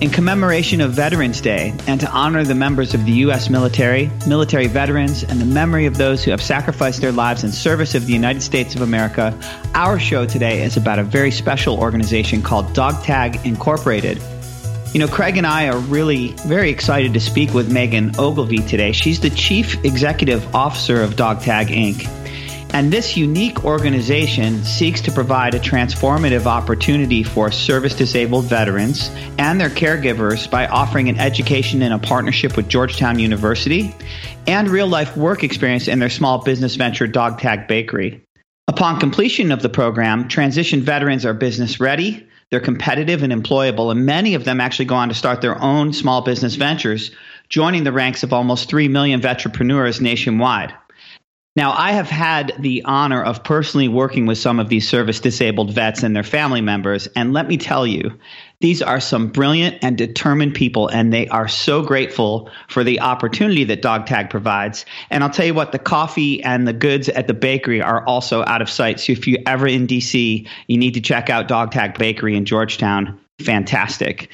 In commemoration of Veterans Day and to honor the members of the U.S. military, military veterans, and the memory of those who have sacrificed their lives in service of the United States of America, our show today is about a very special organization called Dog Tag Incorporated. You know, Craig and I are really very excited to speak with Megan Ogilvie today. She's the Chief Executive Officer of Dog Tag Inc. And this unique organization seeks to provide a transformative opportunity for service disabled veterans and their caregivers by offering an education in a partnership with Georgetown University and real life work experience in their small business venture, Dog Tag Bakery. Upon completion of the program, transition veterans are business ready, they're competitive and employable, and many of them actually go on to start their own small business ventures, joining the ranks of almost 3 million veterpreneurs nationwide. Now, I have had the honor of personally working with some of these service disabled vets and their family members. And let me tell you, these are some brilliant and determined people, and they are so grateful for the opportunity that Dog Tag provides. And I'll tell you what, the coffee and the goods at the bakery are also out of sight. So if you're ever in DC, you need to check out Dog Tag Bakery in Georgetown. Fantastic.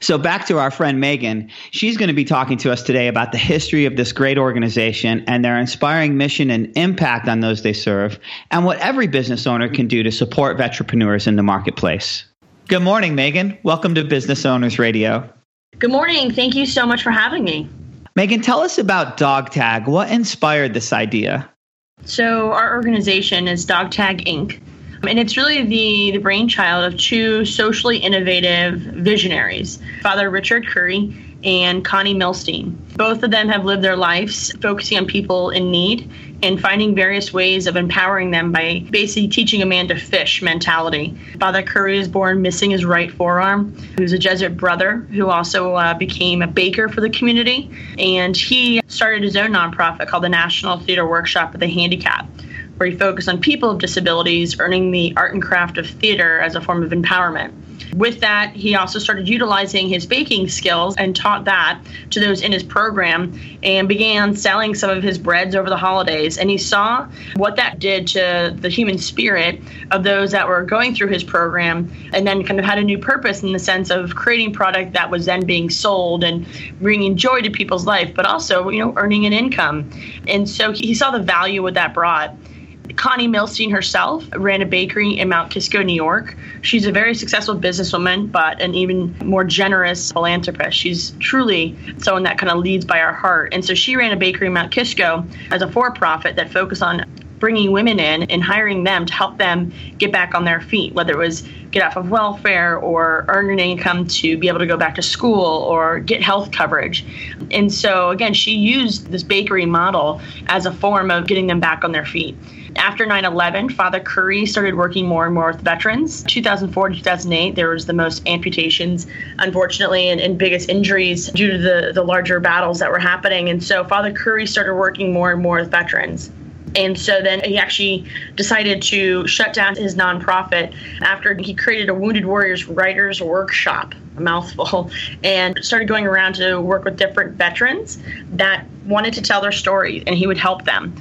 So back to our friend Megan. She's going to be talking to us today about the history of this great organization and their inspiring mission and impact on those they serve, and what every business owner can do to support veterpreneurs in the marketplace. Good morning, Megan. Welcome to Business Owners Radio. Good morning. Thank you so much for having me. Megan, tell us about Dog Tag. What inspired this idea? So, our organization is Dog Tag Inc. And it's really the, the brainchild of two socially innovative visionaries, Father Richard Curry and Connie Milstein. Both of them have lived their lives focusing on people in need and finding various ways of empowering them by basically teaching a man to fish mentality. Father Curry was born missing his right forearm. He was a Jesuit brother who also uh, became a baker for the community, and he started his own nonprofit called the National Theater Workshop of the Handicapped where he focused on people with disabilities earning the art and craft of theater as a form of empowerment. With that, he also started utilizing his baking skills and taught that to those in his program and began selling some of his breads over the holidays. And he saw what that did to the human spirit of those that were going through his program and then kind of had a new purpose in the sense of creating product that was then being sold and bringing joy to people's life, but also, you know, earning an income. And so he saw the value what that brought. Connie Milstein herself ran a bakery in Mount Kisco, New York. She's a very successful businesswoman, but an even more generous philanthropist. She's truly someone that kind of leads by our heart. And so she ran a bakery in Mount Kisco as a for profit that focused on bringing women in and hiring them to help them get back on their feet, whether it was get off of welfare or earn an income to be able to go back to school or get health coverage. And so, again, she used this bakery model as a form of getting them back on their feet. After 9 11, Father Curry started working more and more with veterans. 2004 to 2008, there was the most amputations, unfortunately, and, and biggest injuries due to the, the larger battles that were happening. And so Father Curry started working more and more with veterans. And so then he actually decided to shut down his nonprofit after he created a Wounded Warriors Writers Workshop, a mouthful, and started going around to work with different veterans that wanted to tell their story and he would help them.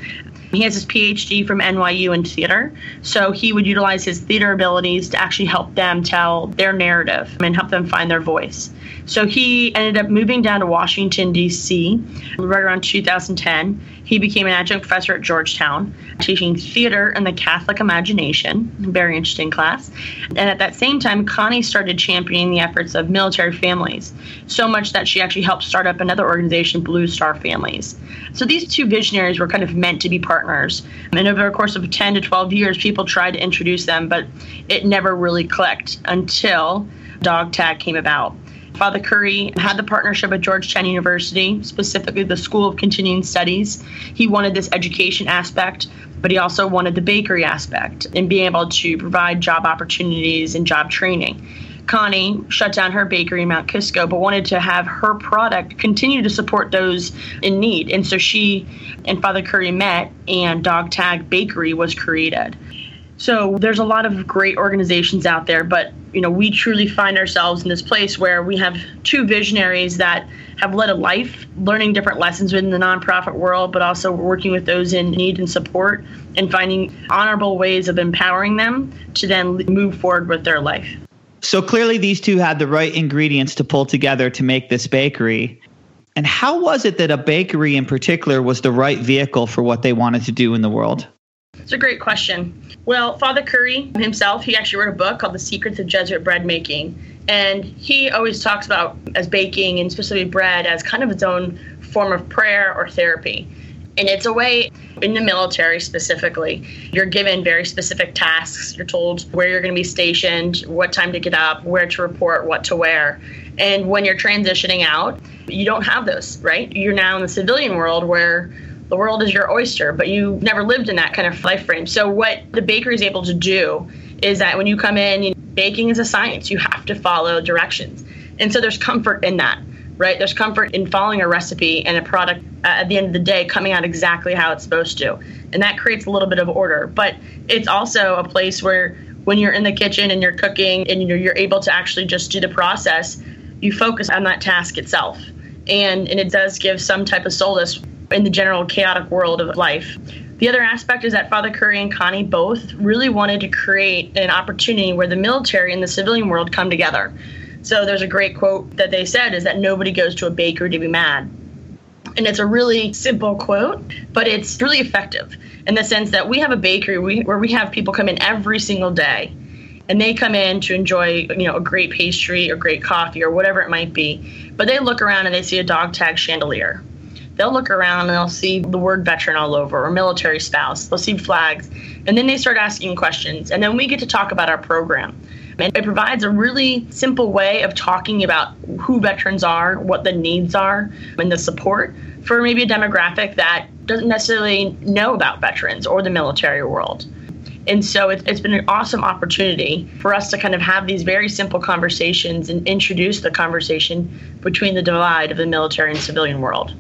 He has his PhD from NYU in theater, so he would utilize his theater abilities to actually help them tell their narrative and help them find their voice. So he ended up moving down to Washington, D.C. right around 2010. He became an adjunct professor at Georgetown, teaching theater and the Catholic imagination. Very interesting class. And at that same time, Connie started championing the efforts of military families, so much that she actually helped start up another organization, Blue Star Families. So these two visionaries were kind of meant to be partners. And over the course of 10 to 12 years, people tried to introduce them, but it never really clicked until Dog Tag came about. Father Curry had the partnership at Georgetown University, specifically the School of Continuing Studies. He wanted this education aspect, but he also wanted the bakery aspect and being able to provide job opportunities and job training. Connie shut down her bakery in Mount Kisco, but wanted to have her product continue to support those in need. And so she and Father Curry met, and Dog Tag Bakery was created. So there's a lot of great organizations out there, but you know we truly find ourselves in this place where we have two visionaries that have led a life learning different lessons within the nonprofit world, but also working with those in need and support and finding honorable ways of empowering them to then move forward with their life. So clearly, these two had the right ingredients to pull together to make this bakery. And how was it that a bakery in particular was the right vehicle for what they wanted to do in the world? It's a great question. Well, Father Curry himself, he actually wrote a book called The Secrets of Jesuit Bread Making. And he always talks about as baking and specifically bread as kind of its own form of prayer or therapy. And it's a way in the military specifically, you're given very specific tasks. You're told where you're going to be stationed, what time to get up, where to report, what to wear. And when you're transitioning out, you don't have those, right? You're now in the civilian world where the world is your oyster, but you never lived in that kind of life frame. So what the bakery is able to do is that when you come in, you know, baking is a science. You have to follow directions. And so there's comfort in that, right? There's comfort in following a recipe and a product uh, at the end of the day coming out exactly how it's supposed to. And that creates a little bit of order. But it's also a place where when you're in the kitchen and you're cooking and you're, you're able to actually just do the process, you focus on that task itself. And, and it does give some type of solace in the general chaotic world of life. The other aspect is that Father Curry and Connie both really wanted to create an opportunity where the military and the civilian world come together. So there's a great quote that they said is that nobody goes to a bakery to be mad. And it's a really simple quote, but it's really effective in the sense that we have a bakery where we have people come in every single day and they come in to enjoy you know a great pastry or great coffee or whatever it might be but they look around and they see a dog tag chandelier they'll look around and they'll see the word veteran all over or military spouse. They'll see flags. And then they start asking questions. And then we get to talk about our program. And it provides a really simple way of talking about who veterans are, what the needs are, and the support for maybe a demographic that doesn't necessarily know about veterans or the military world. And so it's, it's been an awesome opportunity for us to kind of have these very simple conversations and introduce the conversation between the divide of the military and civilian world.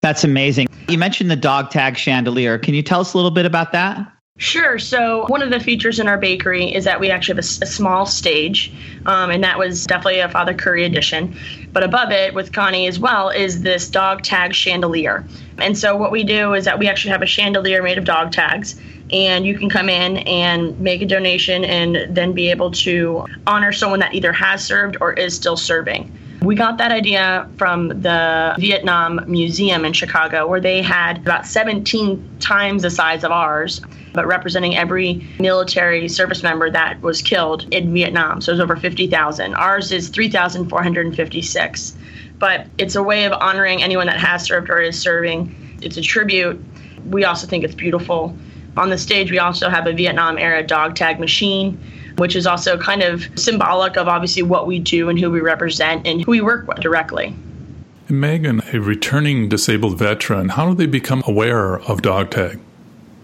That's amazing. You mentioned the dog tag chandelier. Can you tell us a little bit about that? Sure. So, one of the features in our bakery is that we actually have a, a small stage, um, and that was definitely a Father Curry addition. But above it, with Connie as well, is this dog tag chandelier. And so, what we do is that we actually have a chandelier made of dog tags, and you can come in and make a donation and then be able to honor someone that either has served or is still serving. We got that idea from the Vietnam Museum in Chicago, where they had about 17 times the size of ours, but representing every military service member that was killed in Vietnam. So it was over 50,000. Ours is 3,456. But it's a way of honoring anyone that has served or is serving. It's a tribute. We also think it's beautiful. On the stage, we also have a Vietnam era dog tag machine which is also kind of symbolic of obviously what we do and who we represent and who we work with directly. Megan, a returning disabled veteran, how do they become aware of dog tag?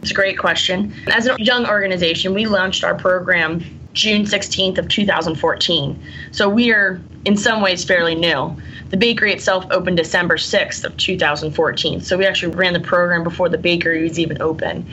It's a great question. As a young organization, we launched our program June 16th of 2014. So we are in some ways fairly new. The bakery itself opened December 6th of 2014. So we actually ran the program before the bakery was even open.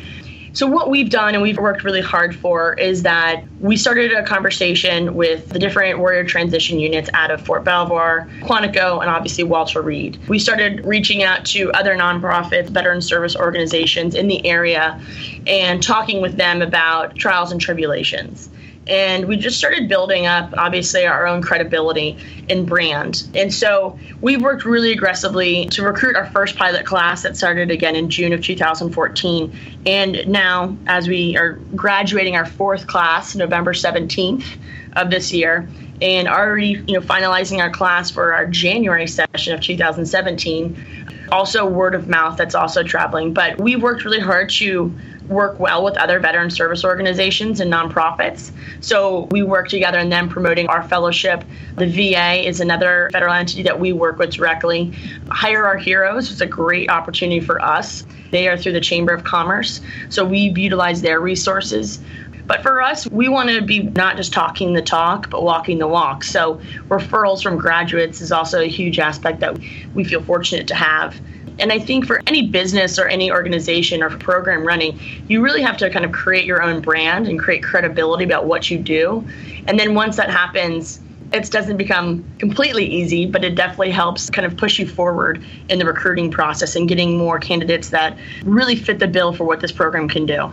So, what we've done and we've worked really hard for is that we started a conversation with the different warrior transition units out of Fort Belvoir, Quantico, and obviously Walter Reed. We started reaching out to other nonprofits, veteran service organizations in the area, and talking with them about trials and tribulations and we just started building up obviously our own credibility and brand. And so we worked really aggressively to recruit our first pilot class that started again in june of 2014 and now as we are graduating our fourth class november 17th of this year and already you know finalizing our class for our january session of 2017 also word of mouth that's also traveling. But we worked really hard to work well with other veteran service organizations and nonprofits. So we work together and then promoting our fellowship. The VA is another federal entity that we work with directly. Hire Our Heroes is a great opportunity for us. They are through the Chamber of Commerce. So we utilize their resources. But for us, we want to be not just talking the talk, but walking the walk. So referrals from graduates is also a huge aspect that we feel fortunate to have. And I think for any business or any organization or program running, you really have to kind of create your own brand and create credibility about what you do. And then once that happens, it doesn't become completely easy, but it definitely helps kind of push you forward in the recruiting process and getting more candidates that really fit the bill for what this program can do.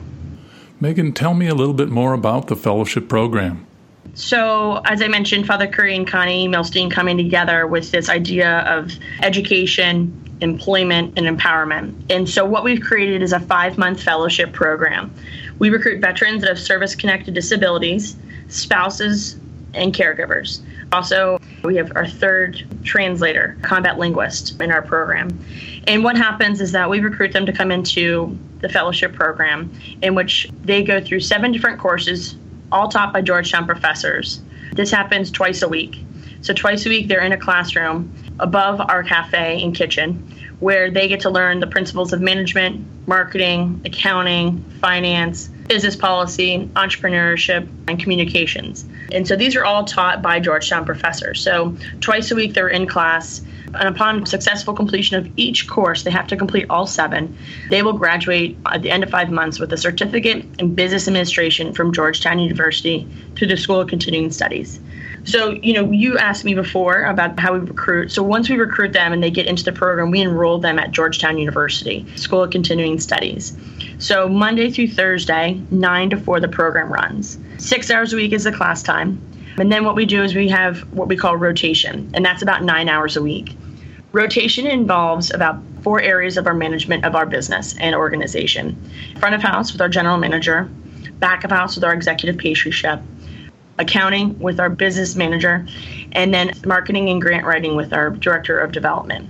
Megan, tell me a little bit more about the fellowship program. So, as I mentioned, Father Curry and Connie Milstein coming together with this idea of education, employment, and empowerment. And so, what we've created is a five month fellowship program. We recruit veterans that have service connected disabilities, spouses, and caregivers. Also, we have our third translator, combat linguist, in our program. And what happens is that we recruit them to come into the fellowship program, in which they go through seven different courses, all taught by Georgetown professors. This happens twice a week. So, twice a week, they're in a classroom above our cafe and kitchen where they get to learn the principles of management, marketing, accounting, finance, business policy, entrepreneurship, and communications. And so these are all taught by Georgetown professors. So twice a week they're in class. And upon successful completion of each course, they have to complete all seven. They will graduate at the end of five months with a certificate in business administration from Georgetown University through the School of Continuing Studies. So, you know, you asked me before about how we recruit. So, once we recruit them and they get into the program, we enroll them at Georgetown University, School of Continuing Studies. So, Monday through Thursday, 9 to 4, the program runs. Six hours a week is the class time. And then what we do is we have what we call rotation, and that's about nine hours a week. Rotation involves about four areas of our management of our business and organization front of house with our general manager, back of house with our executive pastry chef, accounting with our business manager, and then marketing and grant writing with our director of development.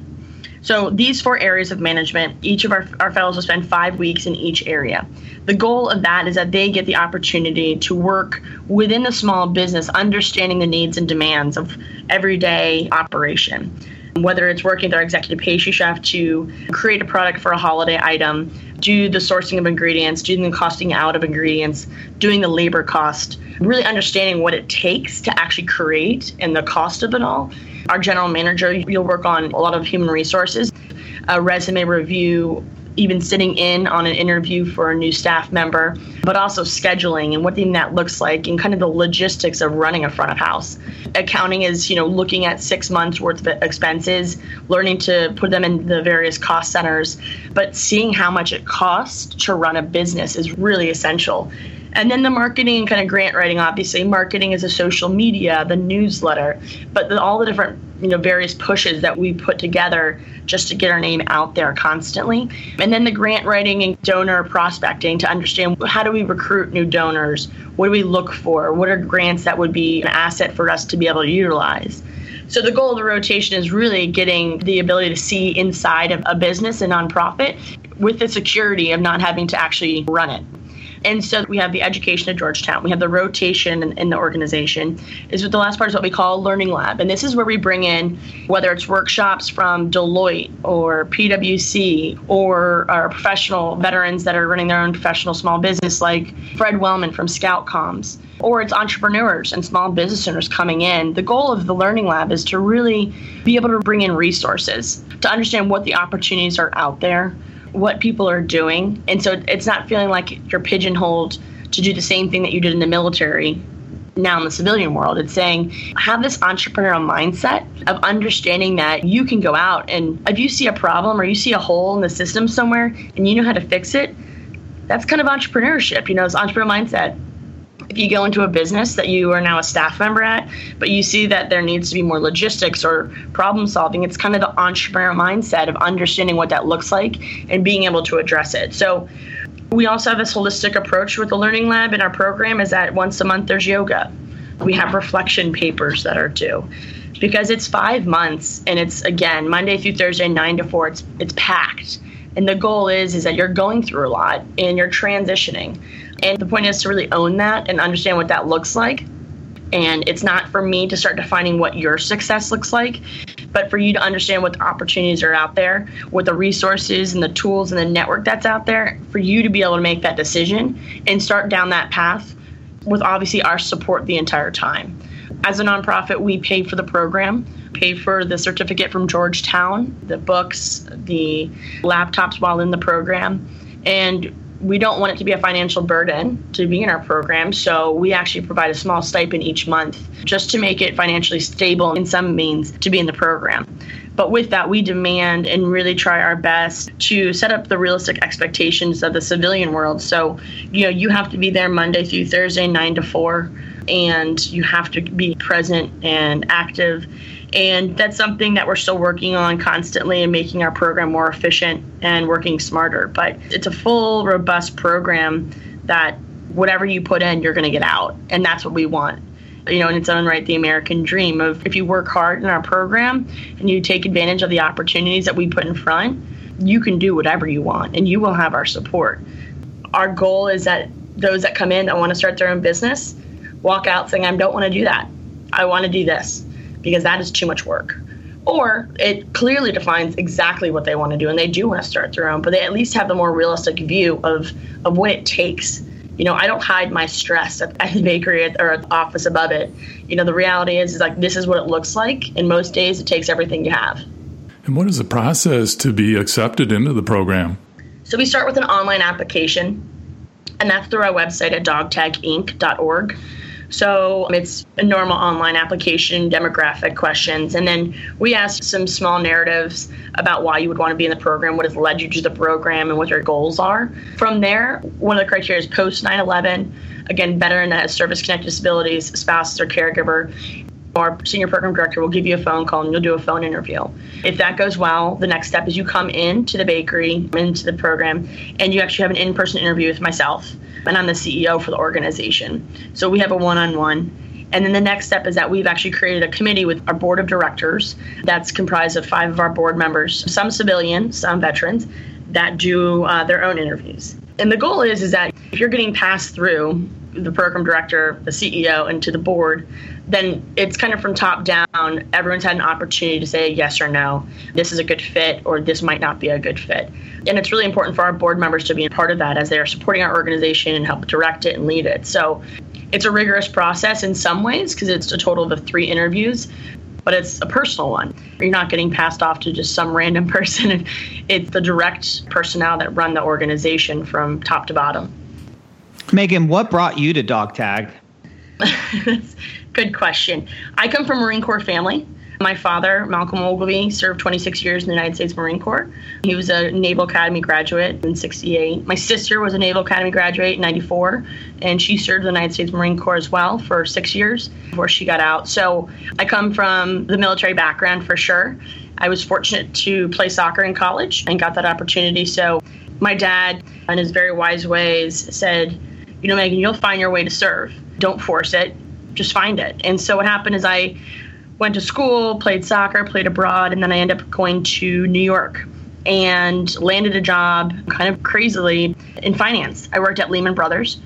So these four areas of management, each of our, our fellows will spend five weeks in each area. The goal of that is that they get the opportunity to work within the small business, understanding the needs and demands of everyday operation. Whether it's working with our executive pastry chef to create a product for a holiday item, do the sourcing of ingredients, doing the costing out of ingredients, doing the labor cost, really understanding what it takes to actually create and the cost of it all. Our general manager, you'll work on a lot of human resources, a resume review, even sitting in on an interview for a new staff member, but also scheduling and what that looks like and kind of the logistics of running a front of house. Accounting is, you know, looking at six months worth of expenses, learning to put them in the various cost centers, but seeing how much it costs to run a business is really essential. And then the marketing and kind of grant writing, obviously, marketing is a social media, the newsletter, but the, all the different you know various pushes that we put together just to get our name out there constantly. And then the grant writing and donor prospecting to understand how do we recruit new donors? What do we look for? What are grants that would be an asset for us to be able to utilize? So the goal of the rotation is really getting the ability to see inside of a business a nonprofit with the security of not having to actually run it and so we have the education at Georgetown. We have the rotation in, in, the organization. Is what the last part is what we call learning lab, and this is where we bring in whether it's workshops from Deloitte or PwC or our professional veterans that are running their own professional small business, like Fred Wellman from Scout Comms or it's entrepreneurs and small business owners coming in. The goal of the Learning Lab is to really be able to bring in resources to understand what the opportunities are out there what people are doing. And so it's not feeling like you're pigeonholed to do the same thing that you did in the military now in the civilian world. It's saying have this entrepreneurial mindset of understanding that you can go out and if you see a problem or you see a hole in the system somewhere and you know how to fix it, that's kind of entrepreneurship, you know, it's entrepreneurial mindset if you go into a business that you are now a staff member at, but you see that there needs to be more logistics or problem solving, it's kind of the entrepreneur mindset of understanding what that looks like and being able to address it. So we also have this holistic approach with the Learning Lab in our program is that once a month there's yoga. We have reflection papers that are due because it's five months and it's again Monday through Thursday, nine to four. It's it's packed, and the goal is is that you're going through a lot and you're transitioning. And the point is to really own that and understand what that looks like. And it's not for me to start defining what your success looks like, but for you to understand what the opportunities are out there, what the resources and the tools and the network that's out there, for you to be able to make that decision and start down that path with obviously our support the entire time. As a nonprofit, we pay for the program, pay for the certificate from Georgetown, the books, the laptops while in the program, and we don't want it to be a financial burden to be in our program. So we actually provide a small stipend each month just to make it financially stable in some means to be in the program. But with that, we demand and really try our best to set up the realistic expectations of the civilian world. So, you know, you have to be there Monday through Thursday, nine to four, and you have to be present and active. And that's something that we're still working on constantly and making our program more efficient and working smarter. But it's a full, robust program that whatever you put in, you're going to get out. And that's what we want you know, in its own right, the American dream of if you work hard in our program and you take advantage of the opportunities that we put in front, you can do whatever you want and you will have our support. Our goal is that those that come in that want to start their own business walk out saying, I don't want to do that. I want to do this because that is too much work. Or it clearly defines exactly what they want to do and they do want to start their own, but they at least have the more realistic view of, of what it takes you know, I don't hide my stress at, at the bakery or at the office above it. You know, the reality is, is like this is what it looks like. And most days it takes everything you have. And what is the process to be accepted into the program? So we start with an online application, and that's through our website at dogtaginc.org. So um, it's a normal online application, demographic questions, and then we ask some small narratives about why you would want to be in the program, what has led you to the program, and what your goals are. From there, one of the criteria is post 9 11. Again, veteran that has service connected disabilities, spouse or caregiver, our senior program director will give you a phone call and you'll do a phone interview. If that goes well, the next step is you come into the bakery, into the program, and you actually have an in person interview with myself. And I'm the CEO for the organization. So we have a one on one. And then the next step is that we've actually created a committee with our board of directors that's comprised of five of our board members, some civilian, some veterans, that do uh, their own interviews. And the goal is is that if you're getting passed through the program director, the CEO, and to the board, then it's kind of from top down. Everyone's had an opportunity to say yes or no. This is a good fit, or this might not be a good fit. And it's really important for our board members to be a part of that as they are supporting our organization and help direct it and lead it. So it's a rigorous process in some ways because it's a total of three interviews, but it's a personal one. You're not getting passed off to just some random person. It's the direct personnel that run the organization from top to bottom. Megan, what brought you to Dog Tag? Good question. I come from a Marine Corps family. My father, Malcolm Ogilvie, served 26 years in the United States Marine Corps. He was a Naval Academy graduate in 68. My sister was a Naval Academy graduate in 94, and she served the United States Marine Corps as well for six years before she got out. So I come from the military background for sure. I was fortunate to play soccer in college and got that opportunity. So my dad, in his very wise ways, said, You know, Megan, you'll find your way to serve. Don't force it just find it. And so what happened is I went to school, played soccer, played abroad, and then I ended up going to New York and landed a job kind of crazily in finance. I worked at Lehman Brothers.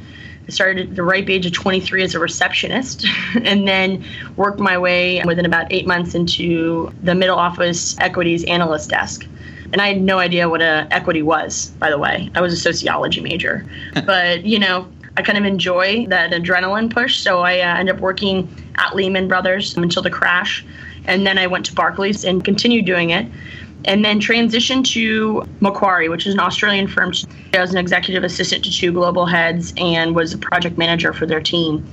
I started at the ripe age of 23 as a receptionist and then worked my way within about eight months into the middle office equities analyst desk. And I had no idea what a equity was, by the way. I was a sociology major. but, you know, I kind of enjoy that adrenaline push. So I uh, ended up working at Lehman Brothers until the crash. And then I went to Barclays and continued doing it. And then transitioned to Macquarie, which is an Australian firm. I was an executive assistant to two global heads and was a project manager for their team.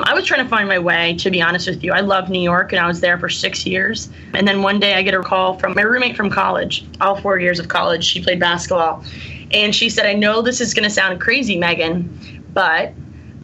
I was trying to find my way, to be honest with you. I love New York and I was there for six years. And then one day I get a call from my roommate from college, all four years of college. She played basketball. And she said, I know this is going to sound crazy, Megan, but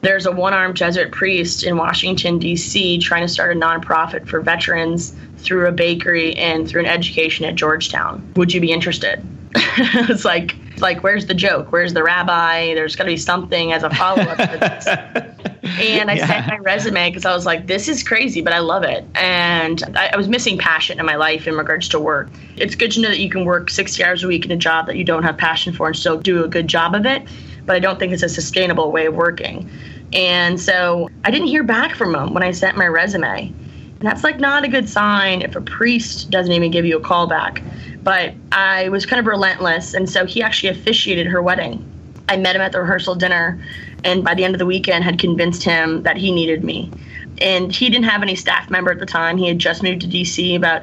there's a one armed Jesuit priest in Washington, D.C., trying to start a nonprofit for veterans through a bakery and through an education at Georgetown. Would you be interested? it's like, like, where's the joke? Where's the rabbi? There's got to be something as a follow up to this. and I yeah. sent my resume because I was like, this is crazy, but I love it. And I, I, was missing passion in my life in regards to work. It's good to know that you can work 60 hours a week in a job that you don't have passion for and still do a good job of it but I don't think it's a sustainable way of working. And so I didn't hear back from him when I sent my resume. And that's like not a good sign if a priest doesn't even give you a call back. But I was kind of relentless. And so he actually officiated her wedding. I met him at the rehearsal dinner and by the end of the weekend had convinced him that he needed me. And he didn't have any staff member at the time. He had just moved to DC about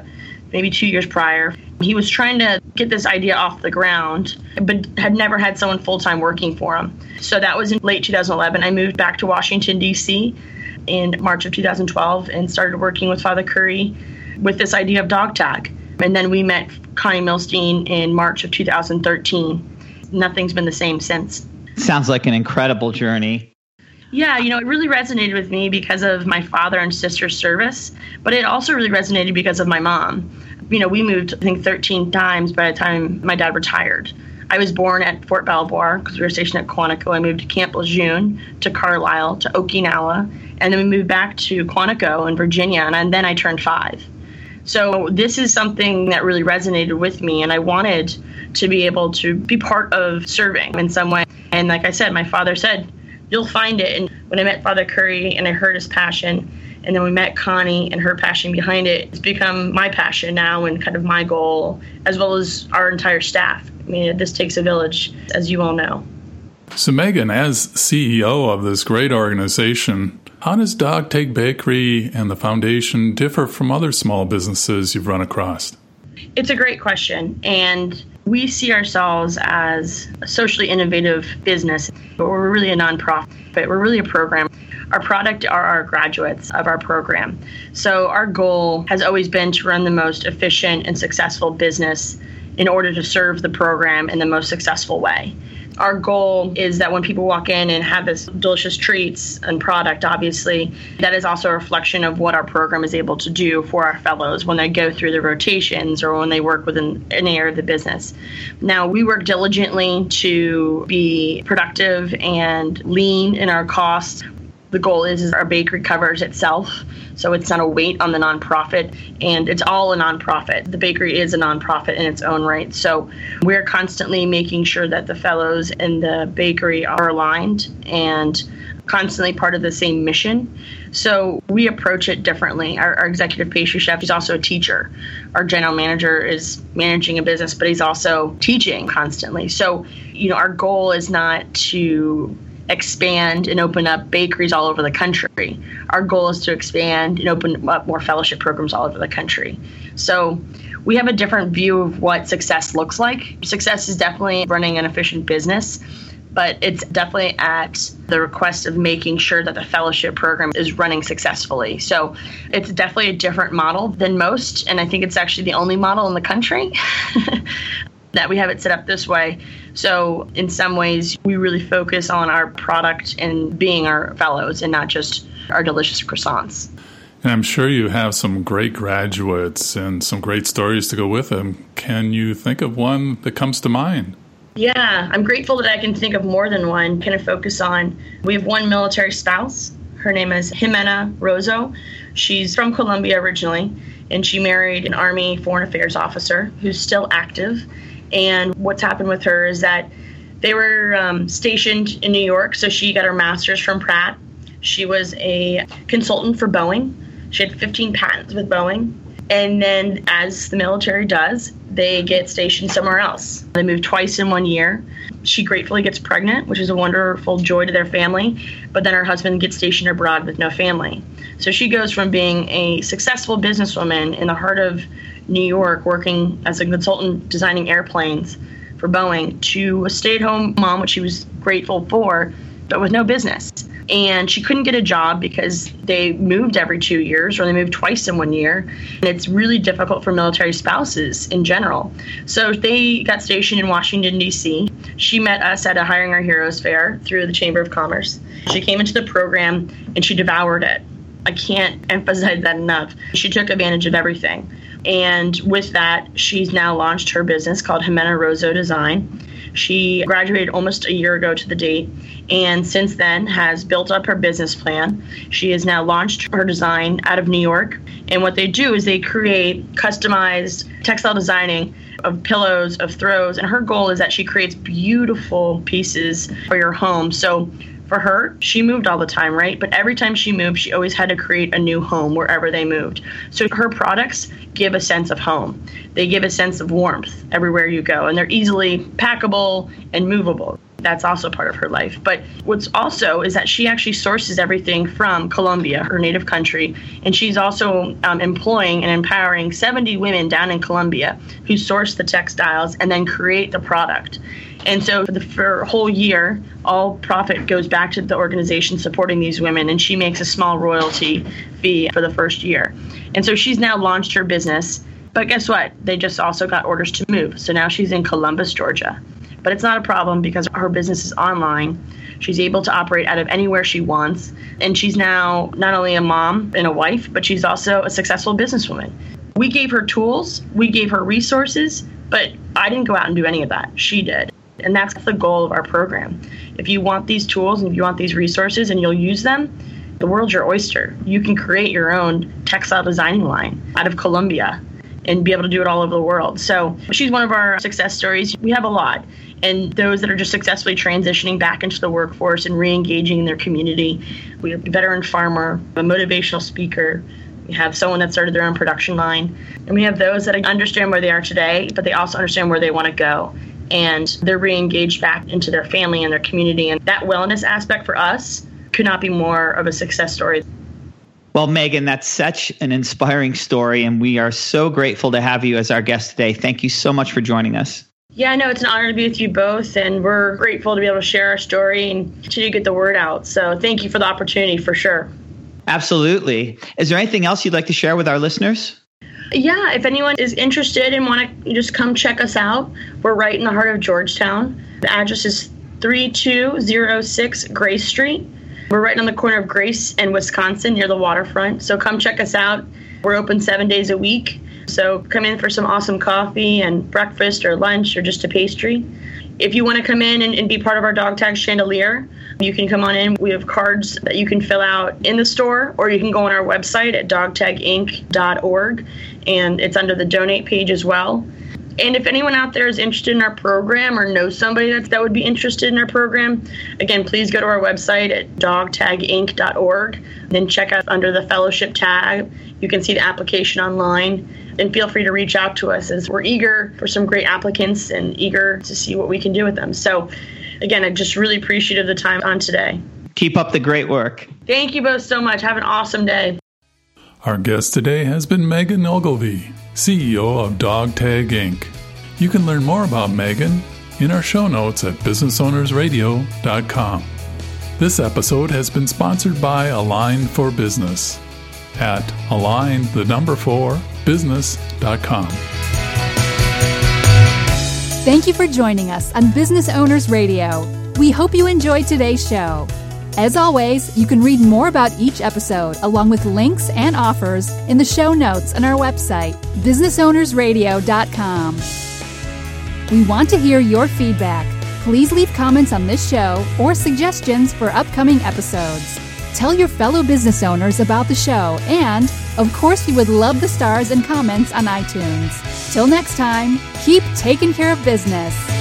maybe two years prior. He was trying to get this idea off the ground, but had never had someone full time working for him. So that was in late 2011. I moved back to Washington, D.C. in March of 2012 and started working with Father Curry with this idea of dog tag. And then we met Connie Milstein in March of 2013. Nothing's been the same since. Sounds like an incredible journey. Yeah, you know, it really resonated with me because of my father and sister's service, but it also really resonated because of my mom. You know, we moved, I think, 13 times by the time my dad retired. I was born at Fort Belvoir because we were stationed at Quantico. I moved to Camp Lejeune, to Carlisle, to Okinawa, and then we moved back to Quantico in Virginia, and then I turned five. So this is something that really resonated with me, and I wanted to be able to be part of serving in some way. And like I said, my father said, you'll find it. And when I met Father Curry and I heard his passion, and then we met Connie and her passion behind it, it's become my passion now and kind of my goal, as well as our entire staff. I mean, this takes a village, as you all know. So, Megan, as CEO of this great organization, how does Dog Tag Bakery and the foundation differ from other small businesses you've run across? It's a great question. And we see ourselves as a socially innovative business. But we're really a nonprofit, but we're really a program. Our product are our graduates of our program. So our goal has always been to run the most efficient and successful business in order to serve the program in the most successful way our goal is that when people walk in and have this delicious treats and product, obviously, that is also a reflection of what our program is able to do for our fellows when they go through the rotations or when they work within an area of the business. Now, we work diligently to be productive and lean in our costs. The goal is, is our bakery covers itself so it's not a weight on the nonprofit, and it's all a nonprofit. The bakery is a nonprofit in its own right. So we're constantly making sure that the fellows in the bakery are aligned and constantly part of the same mission. So we approach it differently. Our, our, executive pastry chef is also a teacher. Our general manager is managing a business, but he's also teaching constantly. So, you know, our goal is not to expand and open up bakeries all over the country. Our goal is to expand and open up more fellowship programs all over the country. So we have a different view of what success looks like. Success is definitely running an efficient business, but it's definitely at the request of making sure that the fellowship program is running successfully. So it's definitely a different model than most, and I think it's actually the only model in the country. that we have it set up this way. So, in some ways, we really focus on our product and being our fellows and not just our delicious croissants. And I'm sure you have some great graduates and some great stories to go with them. Can you think of one that comes to mind? Yeah, I'm grateful that I can think of more than one. Kind of focus on. We have one military spouse. Her name is Jimena Rozo. She's from Colombia originally, and she married an Army Foreign Affairs officer who's still active and what's happened with her is that they were um, stationed in New York, so she got her master's from Pratt. She was a consultant for Boeing. She had 15 patents with Boeing. And then, as the military does, they get stationed somewhere else. They move twice in one year. She gratefully gets pregnant, which is a wonderful joy to their family, but then her husband gets stationed abroad with no family. So she goes from being a successful businesswoman in the heart of New York working as a consultant designing airplanes for Boeing to a stay at home mom, which she was grateful for, but with no business. And she couldn't get a job because they moved every two years or they moved twice in one year. And it's really difficult for military spouses in general. So they got stationed in Washington, D.C. She met us at a Hiring Our Heroes fair through the Chamber of Commerce. She came into the program and she devoured it. I can't emphasize that enough. She took advantage of everything. And with that, she's now launched her business called Jimena Rozo Design. She graduated almost a year ago to the date, and since then has built up her business plan. She has now launched her design out of New York. And what they do is they create customized textile designing of pillows, of throws, and her goal is that she creates beautiful pieces for your home. So for her, she moved all the time, right? But every time she moved, she always had to create a new home wherever they moved. So her products give a sense of home. They give a sense of warmth everywhere you go, and they're easily packable and movable. That's also part of her life. But what's also is that she actually sources everything from Colombia, her native country, and she's also um, employing and empowering 70 women down in Colombia who source the textiles and then create the product. And so for the for a whole year, all profit goes back to the organization supporting these women, and she makes a small royalty fee for the first year. And so she's now launched her business. But guess what? They just also got orders to move. So now she's in Columbus, Georgia. But it's not a problem because her business is online. She's able to operate out of anywhere she wants. And she's now not only a mom and a wife, but she's also a successful businesswoman. We gave her tools, we gave her resources, but I didn't go out and do any of that. She did. And that's the goal of our program. If you want these tools and if you want these resources and you'll use them, the world's your oyster. You can create your own textile designing line out of Colombia and be able to do it all over the world. So she's one of our success stories. We have a lot and those that are just successfully transitioning back into the workforce and re-engaging in their community. We have a veteran farmer, a motivational speaker. We have someone that started their own production line. And we have those that understand where they are today, but they also understand where they want to go. And they're re engaged back into their family and their community. And that wellness aspect for us could not be more of a success story. Well, Megan, that's such an inspiring story, and we are so grateful to have you as our guest today. Thank you so much for joining us. Yeah, no, it's an honor to be with you both, and we're grateful to be able to share our story and to get the word out. So thank you for the opportunity for sure. Absolutely. Is there anything else you'd like to share with our listeners? Yeah, if anyone is interested and want to just come check us out, we're right in the heart of Georgetown. The address is 3206 Grace Street. We're right on the corner of Grace and Wisconsin near the waterfront. So come check us out. We're open seven days a week. So come in for some awesome coffee and breakfast or lunch or just a pastry. If you want to come in and, and, be part of our dog tag chandelier, you can come on in. We have cards that you can fill out in the store, or you can go on our website at dogtaginc.org, and it's under the donate page as well. And if anyone out there is interested in our program or knows somebody that's, that would be interested in our program, again, please go to our website at dogtaginc.org. Then check out under the fellowship tag. You can see the application online and feel free to reach out to us as we're eager for some great applicants and eager to see what we can do with them. So, again, I just really appreciate the time on today. Keep up the great work. Thank you both so much. Have an awesome day. Our guest today has been Megan Ogilvie, CEO of Dog Tag Inc. You can learn more about Megan in our show notes at businessownersradio.com. This episode has been sponsored by Align for Business at align the number 4 business.com. Thank you for joining us on Business Owners Radio. We hope you enjoyed today's show. As always, you can read more about each episode along with links and offers in the show notes on our website, businessownersradio.com. We want to hear your feedback. Please leave comments on this show or suggestions for upcoming episodes. Tell your fellow business owners about the show, and, of course, we would love the stars and comments on iTunes. Till next time, keep taking care of business.